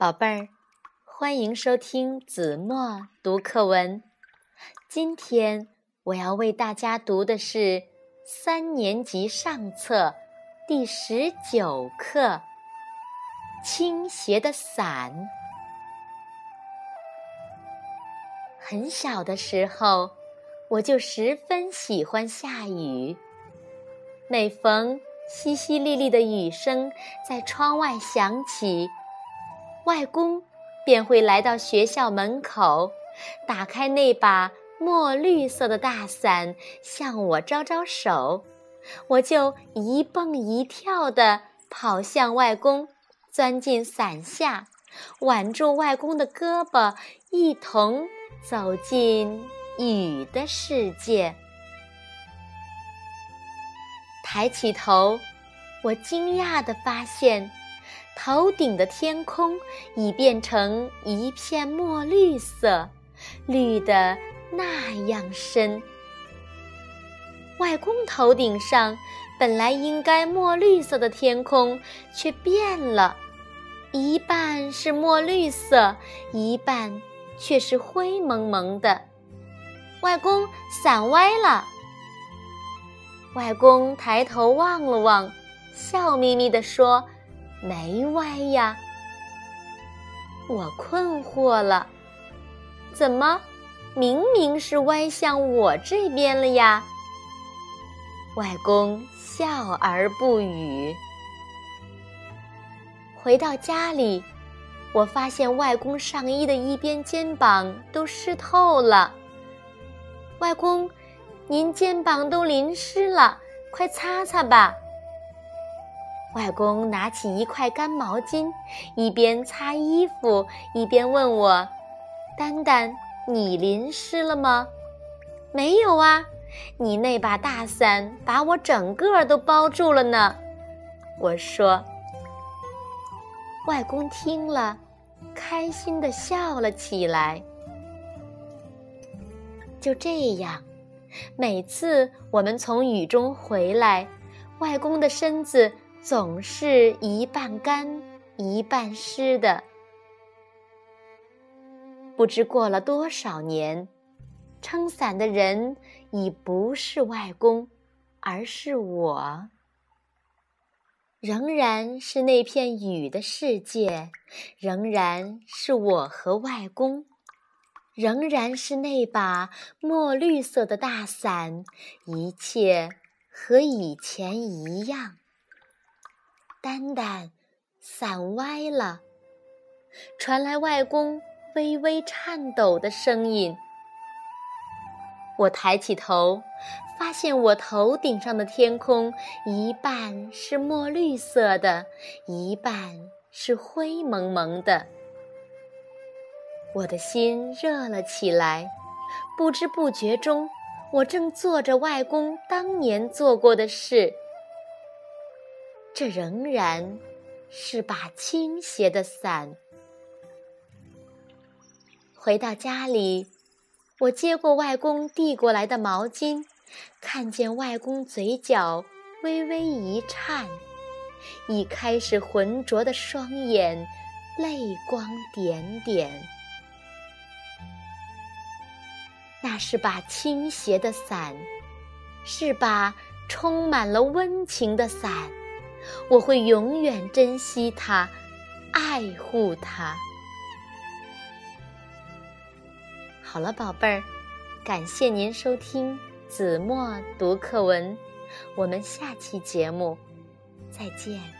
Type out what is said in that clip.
宝贝儿，欢迎收听子墨读课文。今天我要为大家读的是三年级上册第十九课《倾斜的伞》。很小的时候，我就十分喜欢下雨。每逢淅淅沥沥的雨声在窗外响起。外公便会来到学校门口，打开那把墨绿色的大伞，向我招招手。我就一蹦一跳地跑向外公，钻进伞下，挽住外公的胳膊，一同走进雨的世界。抬起头，我惊讶地发现。头顶的天空已变成一片墨绿色，绿的那样深。外公头顶上本来应该墨绿色的天空却变了，一半是墨绿色，一半却是灰蒙蒙的。外公，伞歪了。外公抬头望了望，笑眯眯地说。没歪呀，我困惑了，怎么明明是歪向我这边了呀？外公笑而不语。回到家里，我发现外公上衣的一边肩膀都湿透了。外公，您肩膀都淋湿了，快擦擦吧。外公拿起一块干毛巾，一边擦衣服，一边问我：“丹丹，你淋湿了吗？”“没有啊，你那把大伞把我整个都包住了呢。”我说。外公听了，开心的笑了起来。就这样，每次我们从雨中回来，外公的身子。总是一半干一半湿的。不知过了多少年，撑伞的人已不是外公，而是我。仍然是那片雨的世界，仍然是我和外公，仍然是那把墨绿色的大伞，一切和以前一样。丹丹，伞歪了，传来外公微微颤抖的声音。我抬起头，发现我头顶上的天空一半是墨绿色的，一半是灰蒙蒙的。我的心热了起来，不知不觉中，我正做着外公当年做过的事。这仍然是把倾斜的伞。回到家里，我接过外公递过来的毛巾，看见外公嘴角微微一颤，已开始浑浊的双眼泪光点点。那是把倾斜的伞，是把充满了温情的伞。我会永远珍惜它，爱护它。好了，宝贝儿，感谢您收听子墨读课文，我们下期节目再见。